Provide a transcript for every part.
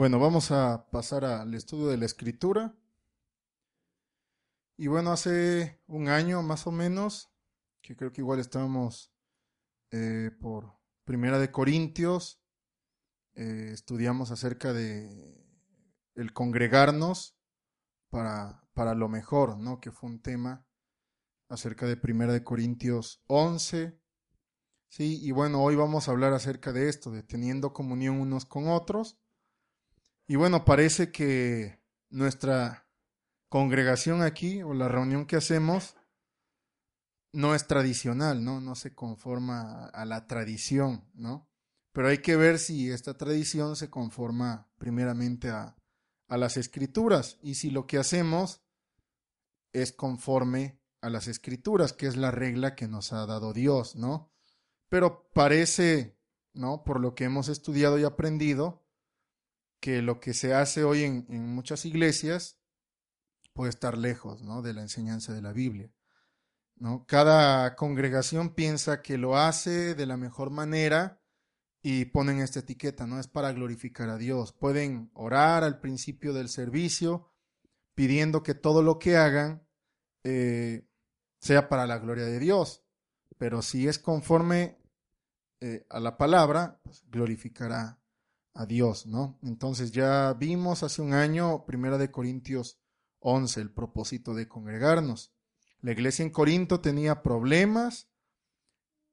Bueno, vamos a pasar al estudio de la escritura. Y bueno, hace un año más o menos, que creo que igual estábamos eh, por Primera de Corintios, eh, estudiamos acerca de el congregarnos para, para lo mejor, ¿no? Que fue un tema acerca de Primera de Corintios 11. Sí, y bueno, hoy vamos a hablar acerca de esto, de teniendo comunión unos con otros. Y bueno, parece que nuestra congregación aquí o la reunión que hacemos no es tradicional, ¿no? No se conforma a la tradición, ¿no? Pero hay que ver si esta tradición se conforma primeramente a, a las escrituras y si lo que hacemos es conforme a las escrituras, que es la regla que nos ha dado Dios, ¿no? Pero parece, ¿no? Por lo que hemos estudiado y aprendido, que lo que se hace hoy en, muchas iglesias puede estar lejos ¿no? de la enseñanza de la Biblia. ¿no? Cada congregación piensa que lo hace de la mejor manera y ponen esta etiqueta, ¿no? Es para glorificar a Dios. Pueden orar al principio del servicio pidiendo que todo lo que hagan eh, sea para la gloria de Dios. Pero si es conforme eh, a la palabra, pues glorificará a Dios, ¿no? Entonces ya vimos hace un año, primera de Corintios 11, el propósito de congregarnos. La iglesia en Corinto tenía problemas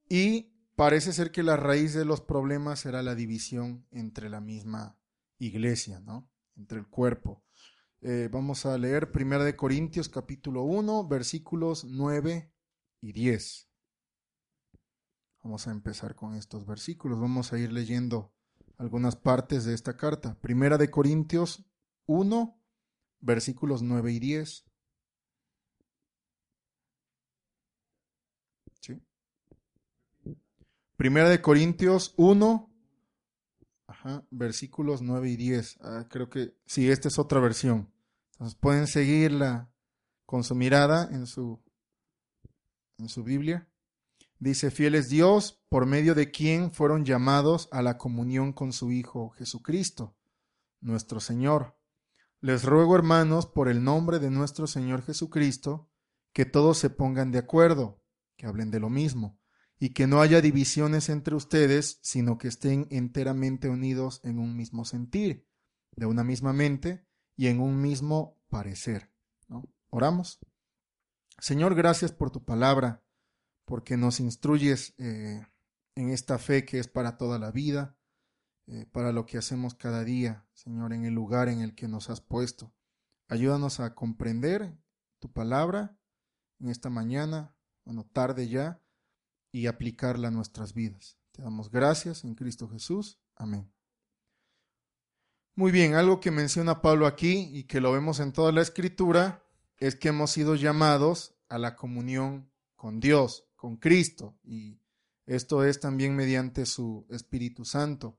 y parece ser que la raíz de los problemas era la división entre la misma iglesia, ¿no? Entre el cuerpo. Eh, vamos a leer Primera de Corintios capítulo 1, versículos 9 y 10. Vamos a empezar con estos versículos. Vamos a ir leyendo algunas partes de esta carta. Primera de Corintios 1, versículos 9 y 10. ¿Sí? Primera de Corintios 1, ajá, versículos 9 y 10. Ah, creo que sí, esta es otra versión. Entonces pueden seguirla con su mirada en su, en su Biblia. Dice, fiel es Dios, por medio de quien fueron llamados a la comunión con su Hijo Jesucristo, nuestro Señor les ruego, hermanos, por el nombre de nuestro Señor Jesucristo, que todos se pongan de acuerdo, que hablen de lo mismo, y que no haya divisiones entre ustedes, sino que estén enteramente unidos en un mismo sentir, de una misma mente y en un mismo parecer. Oramos. Señor, gracias por tu palabra, porque nos instruyes eh, en esta fe que es para toda la vida eh, para lo que hacemos cada día, Señor, en el lugar en el que nos has puesto. Ayúdanos a comprender tu palabra en esta mañana, bueno, tarde ya, y aplicarla a nuestras vidas. Te damos gracias en Cristo Jesús. Amén. Muy bien, algo que menciona Pablo aquí y que lo vemos en toda la escritura es que hemos sido llamados a la comunión con Dios, con Cristo, y esto es también mediante su Espíritu Santo.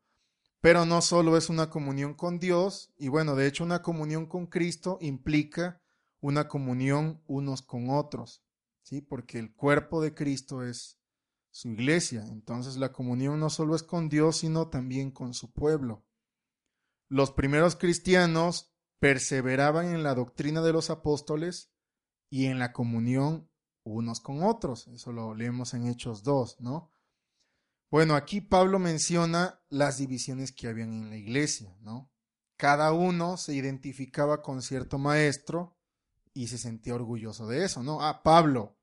Pero no solo es una comunión con Dios, y bueno, de hecho una comunión con Cristo implica una comunión unos con otros, ¿sí? Porque el cuerpo de Cristo es su iglesia. Entonces la comunión no solo es con Dios, sino también con su pueblo. Los primeros cristianos perseveraban en la doctrina de los apóstoles y en la comunión unos con otros. Eso lo leemos en Hechos 2, ¿no? Bueno, aquí Pablo menciona las divisiones que habían en la iglesia, ¿no? Cada uno se identificaba con cierto maestro y se sentía orgulloso de eso, ¿no? Ah, Pablo,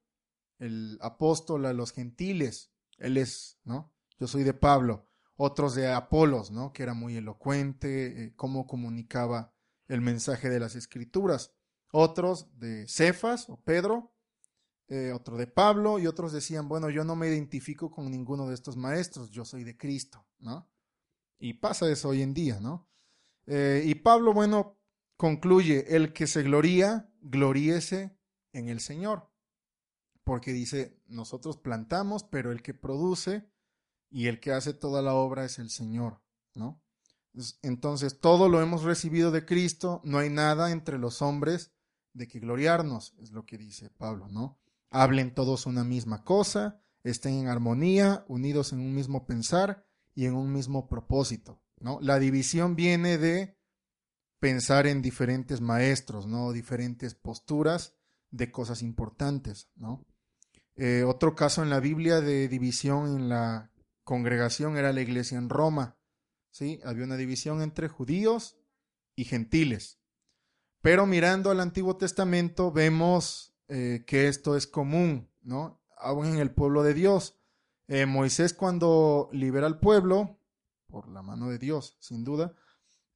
el apóstol a los gentiles, él es, ¿no? Yo soy de Pablo. Otros de Apolos, ¿no? Que era muy elocuente, eh, cómo comunicaba el mensaje de las escrituras. Otros de Cefas o Pedro, eh, otro de Pablo, y otros decían, bueno, yo no me identifico con ninguno de estos maestros, yo soy de Cristo, ¿no? Y pasa eso hoy en día, ¿no? Eh, y Pablo, bueno, concluye, el que se gloría, gloríese en el Señor, porque dice, nosotros plantamos, pero el que produce y el que hace toda la obra es el Señor, ¿no? Entonces, todo lo hemos recibido de Cristo, no hay nada entre los hombres de que gloriarnos, es lo que dice Pablo, ¿no? Hablen todos una misma cosa, estén en armonía, unidos en un mismo pensar y en un mismo propósito. ¿no? La división viene de pensar en diferentes maestros, ¿no? Diferentes posturas de cosas importantes, ¿no? Eh, otro caso en la Biblia de división en la congregación era la iglesia en Roma, ¿sí? Había una división entre judíos y gentiles. Pero mirando al Antiguo Testamento vemos eh, que esto es común, ¿no? Aún en el pueblo de Dios. Eh, Moisés cuando libera al pueblo, por la mano de Dios, sin duda,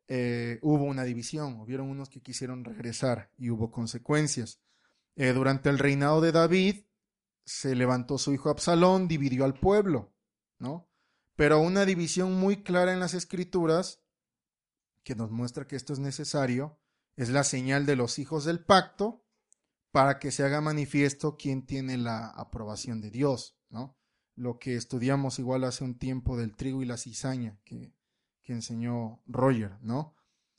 eh, hubo una división, hubieron unos que quisieron regresar y hubo consecuencias. Durante el reinado de David se levantó su hijo Absalón, dividió al pueblo, ¿no? Pero una división muy clara en las escrituras, que nos muestra que esto es necesario, es la señal de los hijos del pacto para que se haga manifiesto quién tiene la aprobación de Dios, ¿no? Lo que estudiamos igual hace un tiempo del trigo y la cizaña, que que enseñó Roger, ¿no?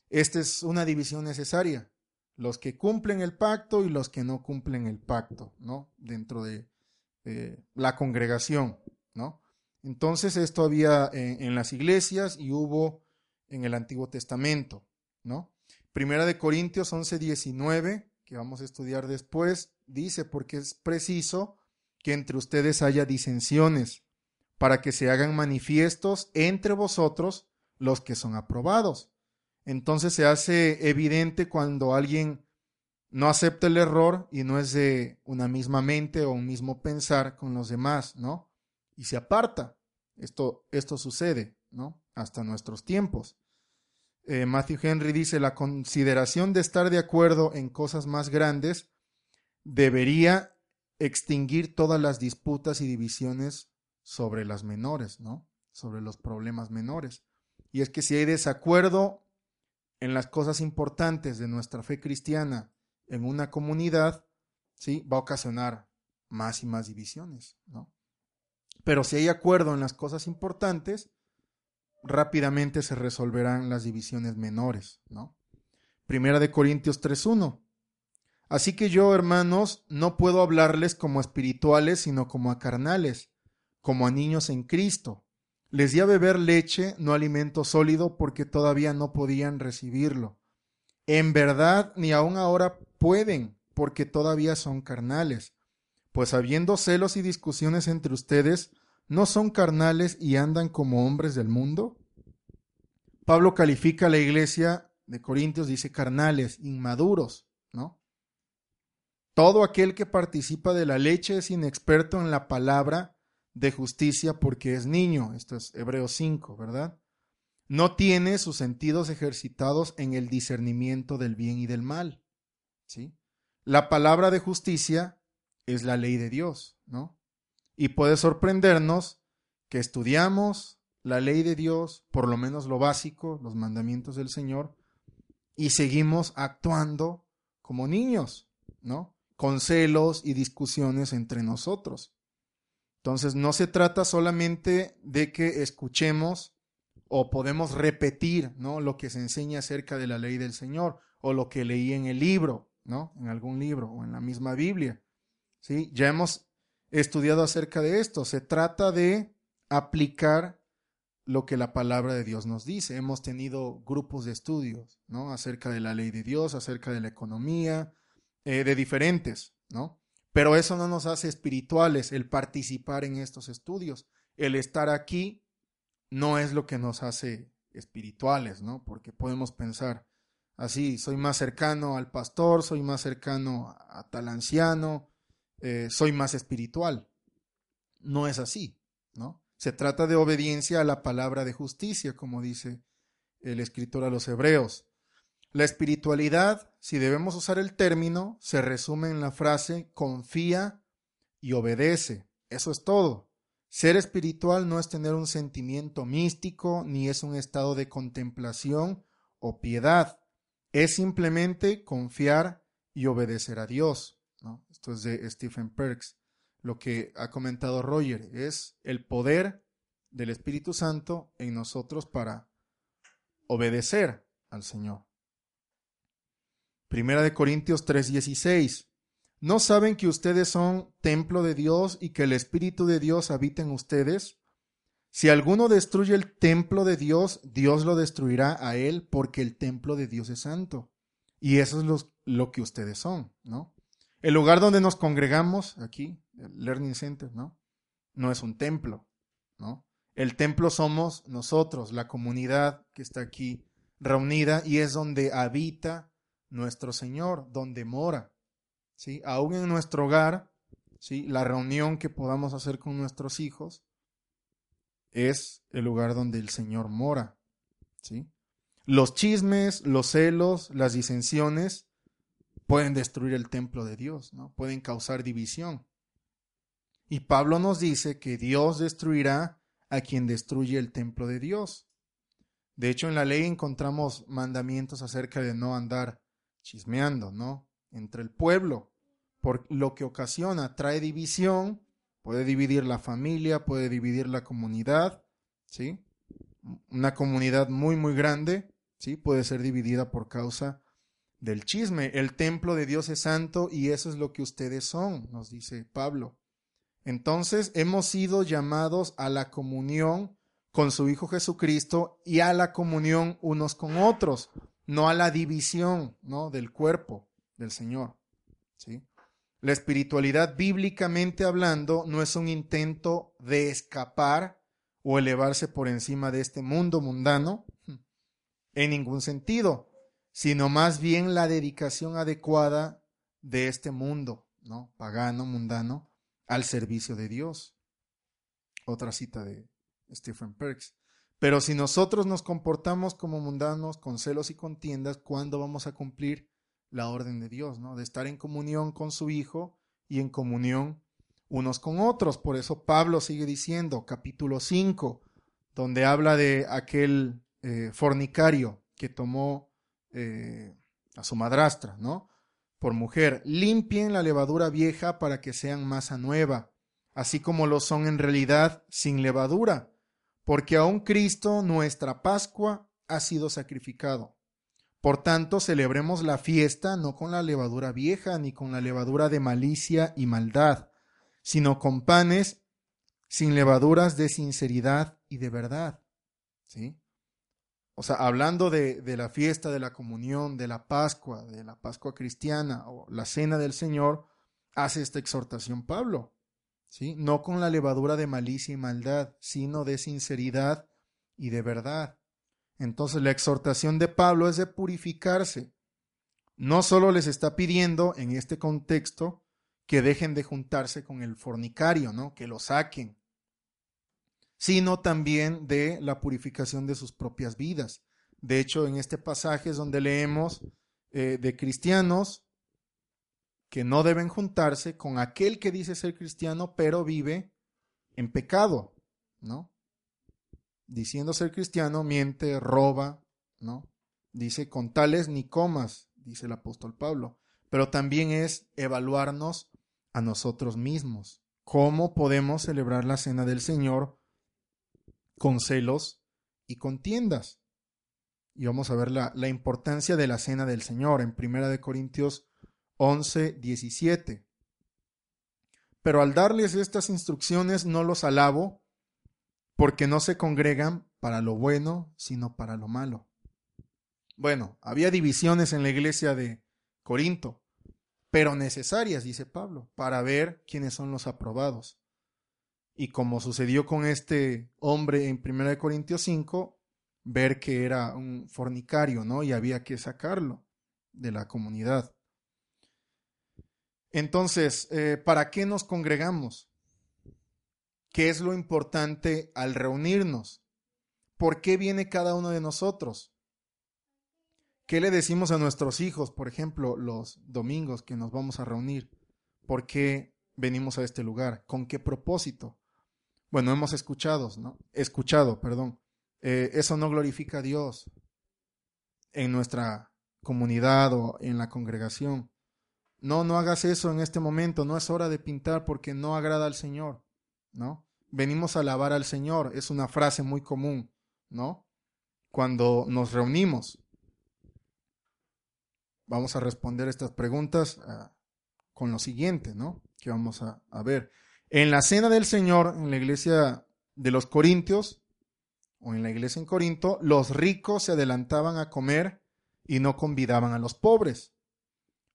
Esta es una división necesaria. Los que cumplen el pacto y los que no cumplen el pacto, ¿no? Dentro de la congregación, ¿no? Entonces esto había en, en, las iglesias y hubo en el Antiguo Testamento, ¿no? Primera de Corintios 11, 19, que vamos a estudiar después, dice, porque es preciso que entre ustedes haya disensiones, para que se hagan manifiestos entre vosotros los que son aprobados. Entonces se hace evidente cuando alguien no acepta el error y no es de una misma mente o un mismo pensar con los demás, ¿no? Y se aparta. Esto, esto sucede, ¿no? Hasta nuestros tiempos. Eh, Matthew Henry dice, la consideración de estar de acuerdo en cosas más grandes debería extinguir todas las disputas y divisiones sobre las menores, ¿no? Sobre los problemas menores. Y es que si hay desacuerdo en las cosas importantes de nuestra fe cristiana en una comunidad, ¿sí? va a ocasionar más y más divisiones, ¿no? Pero si hay acuerdo en las cosas importantes, rápidamente se resolverán las divisiones menores, ¿no? Primera de Corintios 3.1. Así que yo, hermanos, no puedo hablarles como espirituales, sino como a carnales, como a niños en Cristo. Les di a beber leche, no alimento sólido, porque todavía no podían recibirlo. En verdad, ni aun ahora pueden, porque todavía son carnales. Pues habiendo celos y discusiones entre ustedes, ¿no son carnales y andan como hombres del mundo? Pablo califica a la iglesia de Corintios, dice carnales, inmaduros, ¿no? Todo aquel que participa de la leche es inexperto en la palabra de justicia porque es niño. Esto es Hebreos 5, ¿verdad? No tiene sus sentidos ejercitados en el discernimiento del bien y del mal. ¿Sí? La palabra de justicia es la ley de Dios, ¿no? Y puede sorprendernos que estudiamos la ley de Dios, por lo menos lo básico, los mandamientos del Señor, y seguimos actuando como niños, ¿no? Con celos y discusiones entre nosotros. Entonces, no se trata solamente de que escuchemos o podemos repetir, ¿no? Lo que se enseña acerca de la ley del Señor o lo que leí en el libro, ¿no? En algún libro o en la misma Biblia. ¿Sí? Ya hemos estudiado acerca de esto. Se trata de aplicar lo que la palabra de Dios nos dice. Hemos tenido grupos de estudios, ¿no? Acerca de la ley de Dios, acerca de la economía, eh, de diferentes, ¿no? Pero eso no nos hace espirituales, el participar en estos estudios. El estar aquí no es lo que nos hace espirituales, ¿no? Porque podemos pensar así, soy más cercano al pastor, soy más cercano a tal anciano, eh, soy más espiritual. No es así, ¿no? Se trata de obediencia a la palabra de justicia, como dice el escritor a los hebreos. La espiritualidad, si debemos usar el término, se resume en la frase confía y obedece. Eso es todo. Ser espiritual no es tener un sentimiento místico, ni es un estado de contemplación o piedad. Es simplemente confiar y obedecer a Dios. Esto es de Stephen Perks. Lo que ha comentado Roger es el poder del Espíritu Santo en nosotros para obedecer al Señor. Primera de Corintios 3:16. ¿No saben que ustedes son templo de Dios y que el Espíritu de Dios habita en ustedes? Si alguno destruye el templo de Dios, Dios lo destruirá a él porque el templo de Dios es santo. Y eso es lo, que ustedes son, ¿no? El lugar donde nos congregamos, aquí, el Learning Center, ¿no? No es un templo, ¿no? El templo somos nosotros, la comunidad que está aquí reunida y es donde habita nuestro Señor, donde mora. ¿sí? Aún en nuestro hogar, ¿sí? la reunión que podamos hacer con nuestros hijos es el lugar donde el Señor mora. ¿sí? Los chismes, los celos, las disensiones pueden destruir el templo de Dios, ¿no? pueden causar división. Y Pablo nos dice que Dios destruirá a quien destruye el templo de Dios. De hecho, en la ley encontramos mandamientos acerca de no andar chismeando, ¿no? Entre el pueblo, por lo que ocasiona, trae división, puede dividir la familia, puede dividir la comunidad, ¿sí? Una comunidad muy, muy grande, ¿sí? Puede ser dividida por causa del chisme. El templo de Dios es santo y eso es lo que ustedes son, nos dice Pablo. Entonces, hemos sido llamados a la comunión con su Hijo Jesucristo y a la comunión unos con otros no a la división, ¿no? del cuerpo del Señor, ¿sí? La espiritualidad bíblicamente hablando no es un intento de escapar o elevarse por encima de este mundo mundano en ningún sentido, sino más bien la dedicación adecuada de este mundo, ¿no? pagano, mundano, al servicio de Dios. Otra cita de Stephen Perks. Pero si nosotros nos comportamos como mundanos con celos y contiendas, ¿cuándo vamos a cumplir la orden de Dios, ¿no? De estar en comunión con su Hijo y en comunión unos con otros. Por eso Pablo sigue diciendo, capítulo 5, donde habla de aquel eh, fornicario que tomó eh, a su madrastra, ¿no? Por mujer, limpien la levadura vieja para que sean masa nueva, así como lo son en realidad sin levadura porque aún Cristo, nuestra Pascua, ha sido sacrificado. Por tanto, celebremos la fiesta no con la levadura vieja, ni con la levadura de malicia y maldad, sino con panes sin levaduras de sinceridad y de verdad. ¿Sí? O sea, hablando de, de la fiesta de la comunión, de la Pascua, de la Pascua cristiana o la cena del Señor, hace esta exhortación Pablo. No con la levadura de malicia y maldad, sino de sinceridad y de verdad. Entonces la exhortación de Pablo es de purificarse. No solo les está pidiendo en este contexto que dejen de juntarse con el fornicario, ¿no? Que lo saquen, sino también de la purificación de sus propias vidas. De hecho, en este pasaje es donde leemos eh, de cristianos que no deben juntarse con aquel que dice ser cristiano, pero vive en pecado, ¿no? Diciendo ser cristiano, miente, roba, ¿no? Dice, con tales ni comas, dice el apóstol Pablo. Pero también es evaluarnos a nosotros mismos. ¿Cómo podemos celebrar la cena del Señor con celos y contiendas? Y vamos a ver la, la importancia de la cena del Señor en Primera de Corintios 11, 17. Pero al darles estas instrucciones no los alabo, porque no se congregan para lo bueno, sino para lo malo. Bueno, había divisiones en la iglesia de Corinto, pero necesarias, dice Pablo, para ver quiénes son los aprobados. Y como sucedió con este hombre en 1 Corintios 5, ver que era un fornicario, ¿no? Y había que sacarlo de la comunidad. Entonces, eh, ¿para qué nos congregamos? ¿Qué es lo importante al reunirnos? ¿Por qué viene cada uno de nosotros? ¿Qué le decimos a nuestros hijos, por ejemplo, los domingos que nos vamos a reunir? ¿Por qué venimos a este lugar? ¿Con qué propósito? Bueno, hemos escuchado, ¿no? Escuchado, perdón. Eh, eso no glorifica a Dios en nuestra comunidad o en la congregación. No, no hagas eso en este momento, no es hora de pintar porque no agrada al Señor, ¿no? Venimos a alabar al Señor, es una frase muy común, ¿no? Cuando nos reunimos. Vamos a responder estas preguntas ah, con lo siguiente, ¿no? Que vamos a, a ver. En la cena del Señor, en la iglesia de los corintios, o en la iglesia en Corinto, los ricos se adelantaban a comer y no convidaban a los pobres.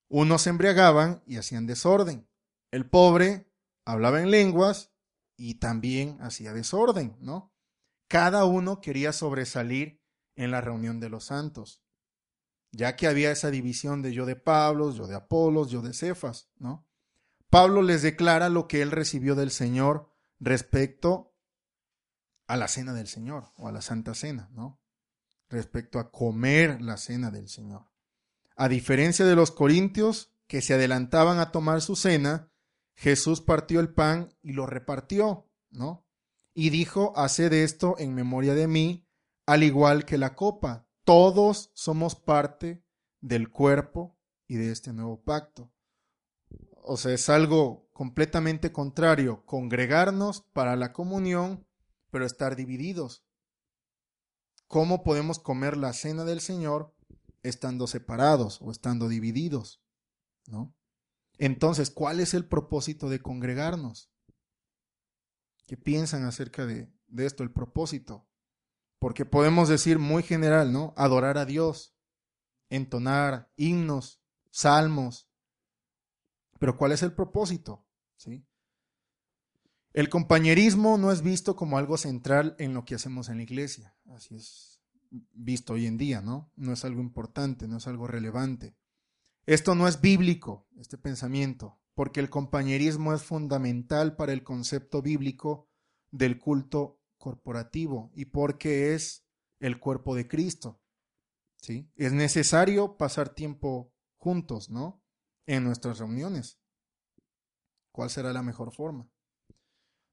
Unos se embriagaban y hacían desorden. El pobre hablaba en lenguas y también hacía desorden, ¿no? Cada uno quería sobresalir en la reunión de los santos, ya que había esa división de yo de Pablo, yo de Apolos, yo de Cefas, ¿no? Pablo les declara lo que él recibió del Señor respecto a la cena del Señor o a la Santa Cena, ¿no? Respecto a comer la cena del Señor. A diferencia de los corintios que se adelantaban a tomar su cena, Jesús partió el pan y lo repartió, ¿no? Y dijo, haced esto en memoria de mí, al igual que la copa. Todos somos parte del cuerpo y de este nuevo pacto. O sea, es algo completamente contrario, congregarnos para la comunión pero estar divididos. ¿Cómo podemos comer la cena del Señor estando separados o estando divididos? ¿No? Entonces, ¿cuál es el propósito de congregarnos? ¿Qué piensan acerca de, de esto, el propósito? Porque podemos decir muy general, ¿no? Adorar a Dios, entonar himnos, salmos. Pero ¿cuál es el propósito? ¿Sí? El compañerismo no es visto como algo central en lo que hacemos en la iglesia. Así es visto hoy en día, ¿no? No es algo importante, no es algo relevante. Esto no es bíblico, este pensamiento, porque el compañerismo es fundamental para el concepto bíblico del culto corporativo y porque es el cuerpo de Cristo. ¿Sí? Es necesario pasar tiempo juntos, ¿no? En nuestras reuniones. ¿Cuál será la mejor forma?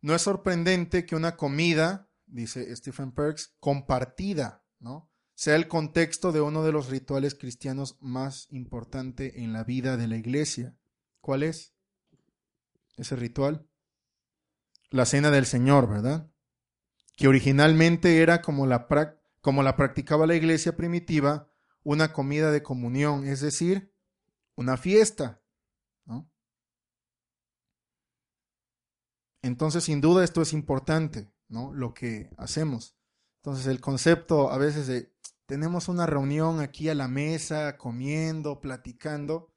No es sorprendente que una comida, dice Stephen Perks, compartida, ¿no? sea el contexto de uno de los rituales cristianos más importante en la vida de la iglesia. ¿Cuál es ese ritual? La cena del Señor, ¿verdad? Que originalmente era como la, como la practicaba la iglesia primitiva, una comida de comunión, es decir, una fiesta, Entonces, sin duda, esto es importante, ¿no? Lo que hacemos. Entonces, el concepto a veces de tenemos una reunión aquí a la mesa, comiendo, platicando.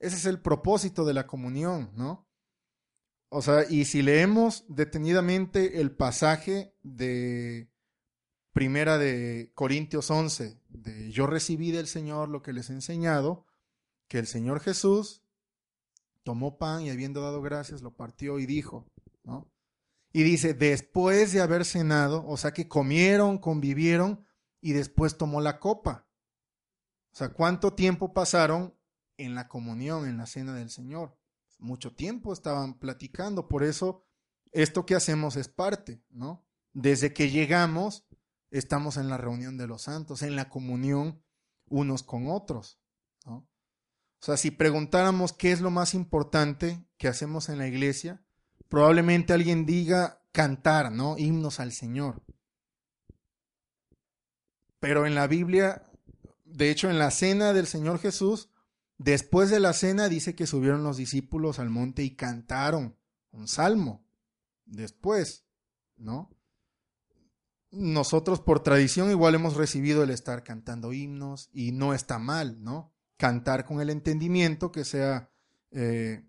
Ese es el propósito de la comunión, ¿no? O sea, y si leemos detenidamente el pasaje de Primera de Corintios 11, de yo recibí del Señor lo que les he enseñado, que el Señor Jesús tomó pan y habiendo dado gracias, lo partió y dijo, y dice, después de haber cenado, o sea que comieron, convivieron y después tomó la copa. O sea, ¿cuánto tiempo pasaron en la comunión, en la cena del Señor? Mucho tiempo estaban platicando, por eso esto que hacemos es parte, ¿no? Desde que llegamos, estamos en la reunión de los santos, en la comunión unos con otros, ¿no? O sea, si preguntáramos qué es lo más importante que hacemos en la iglesia, probablemente alguien diga cantar, ¿no? Himnos al Señor. Pero en la Biblia, de hecho en la cena del Señor Jesús, después de la cena dice que subieron los discípulos al monte y cantaron un salmo. Después, ¿no? Nosotros por tradición igual hemos recibido el estar cantando himnos y no está mal, ¿no? Cantar con el entendimiento que sea eh,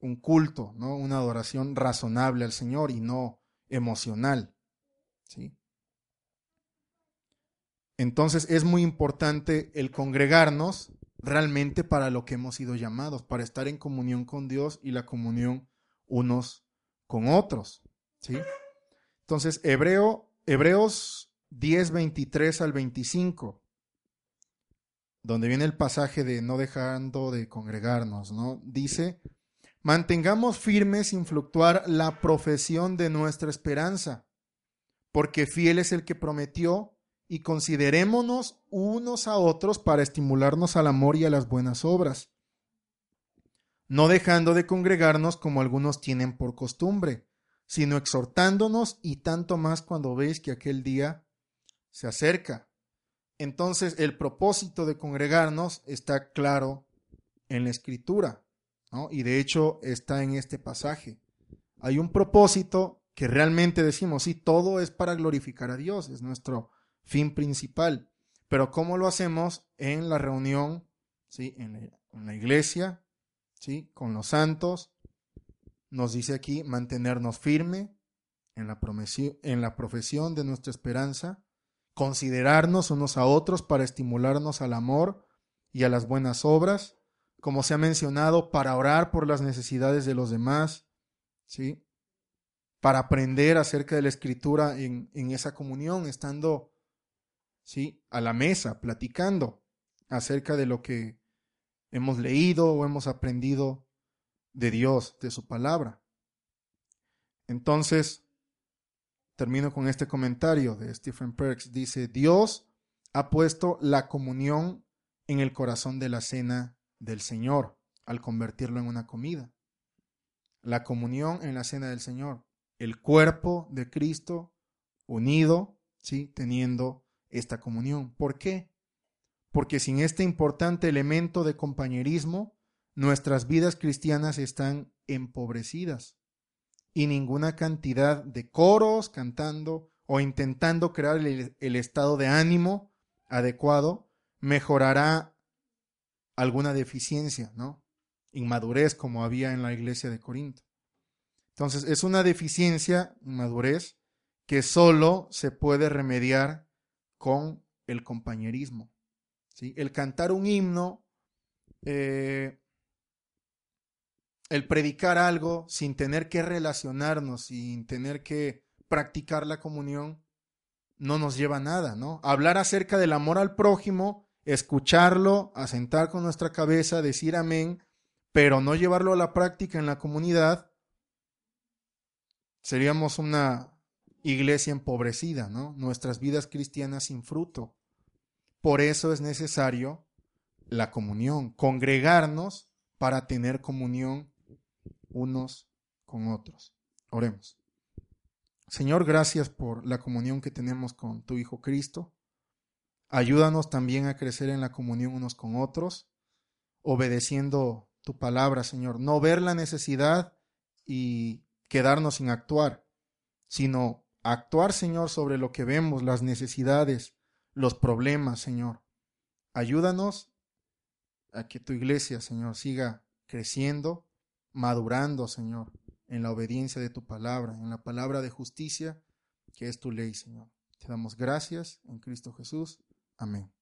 un culto, ¿no? Una adoración razonable al Señor y no emocional. ¿sí? Entonces es muy importante el congregarnos realmente para lo que hemos sido llamados, para estar en comunión con Dios y la comunión unos con otros. ¿sí? Entonces, Hebreo, Hebreos 10, 23 al 25, donde viene el pasaje de no dejando de congregarnos, ¿no? Dice, Mantengamos firme sin fluctuar la profesión de nuestra esperanza, porque fiel es el que prometió, y considerémonos unos a otros para estimularnos al amor y a las buenas obras, no dejando de congregarnos como algunos tienen por costumbre, sino exhortándonos y tanto más cuando veis que aquel día se acerca. Entonces el propósito de congregarnos está claro en la escritura. Y de hecho está en este pasaje. Hay un propósito que realmente decimos, sí, todo es para glorificar a Dios, es nuestro fin principal. Pero ¿cómo lo hacemos en la reunión, ¿sí? en, la, iglesia, ¿sí? con los santos? Nos dice aquí mantenernos firme en la, en la profesión de nuestra esperanza, considerarnos unos a otros para estimularnos al amor y a las buenas obras, como se ha mencionado, para orar por las necesidades de los demás, ¿sí? para aprender acerca de la escritura en, esa comunión, estando ¿sí? a la mesa, platicando acerca de lo que hemos leído o hemos aprendido de Dios, de su palabra. Entonces, termino con este comentario de Stephen Perks. Dice, Dios ha puesto la comunión en el corazón de la cena del Señor al convertirlo en una comida. La comunión en la cena del Señor el cuerpo de Cristo unido, ¿sí? Teniendo esta comunión. ¿Por qué? Porque sin este importante elemento de compañerismo, nuestras vidas cristianas están empobrecidas y ninguna cantidad de coros cantando o intentando crear el, estado de ánimo adecuado mejorará alguna deficiencia, ¿no? Inmadurez como había en la iglesia de Corinto. Entonces, es una deficiencia, madurez, que solo se puede remediar con el compañerismo. ¿sí? El cantar un himno, eh, el predicar algo sin tener que relacionarnos, sin tener que practicar la comunión, no nos lleva a nada, ¿no? Hablar acerca del amor al prójimo, escucharlo, asentar con nuestra cabeza, decir amén, pero no llevarlo a la práctica en la comunidad, seríamos una iglesia empobrecida, ¿no? Nuestras vidas cristianas sin fruto. Por eso es necesario la comunión, congregarnos para tener comunión unos con otros. Oremos. Señor, gracias por la comunión que tenemos con tu Hijo Cristo. Ayúdanos también a crecer en la comunión unos con otros, obedeciendo tu palabra, Señor. No ver la necesidad y quedarnos sin actuar, sino actuar, Señor, sobre lo que vemos, las necesidades, los problemas, Señor. Ayúdanos a que tu iglesia, Señor, siga creciendo, madurando, Señor, en la obediencia de tu palabra, en la palabra de justicia, que es tu ley, Señor. Te damos gracias en Cristo Jesús. Amén.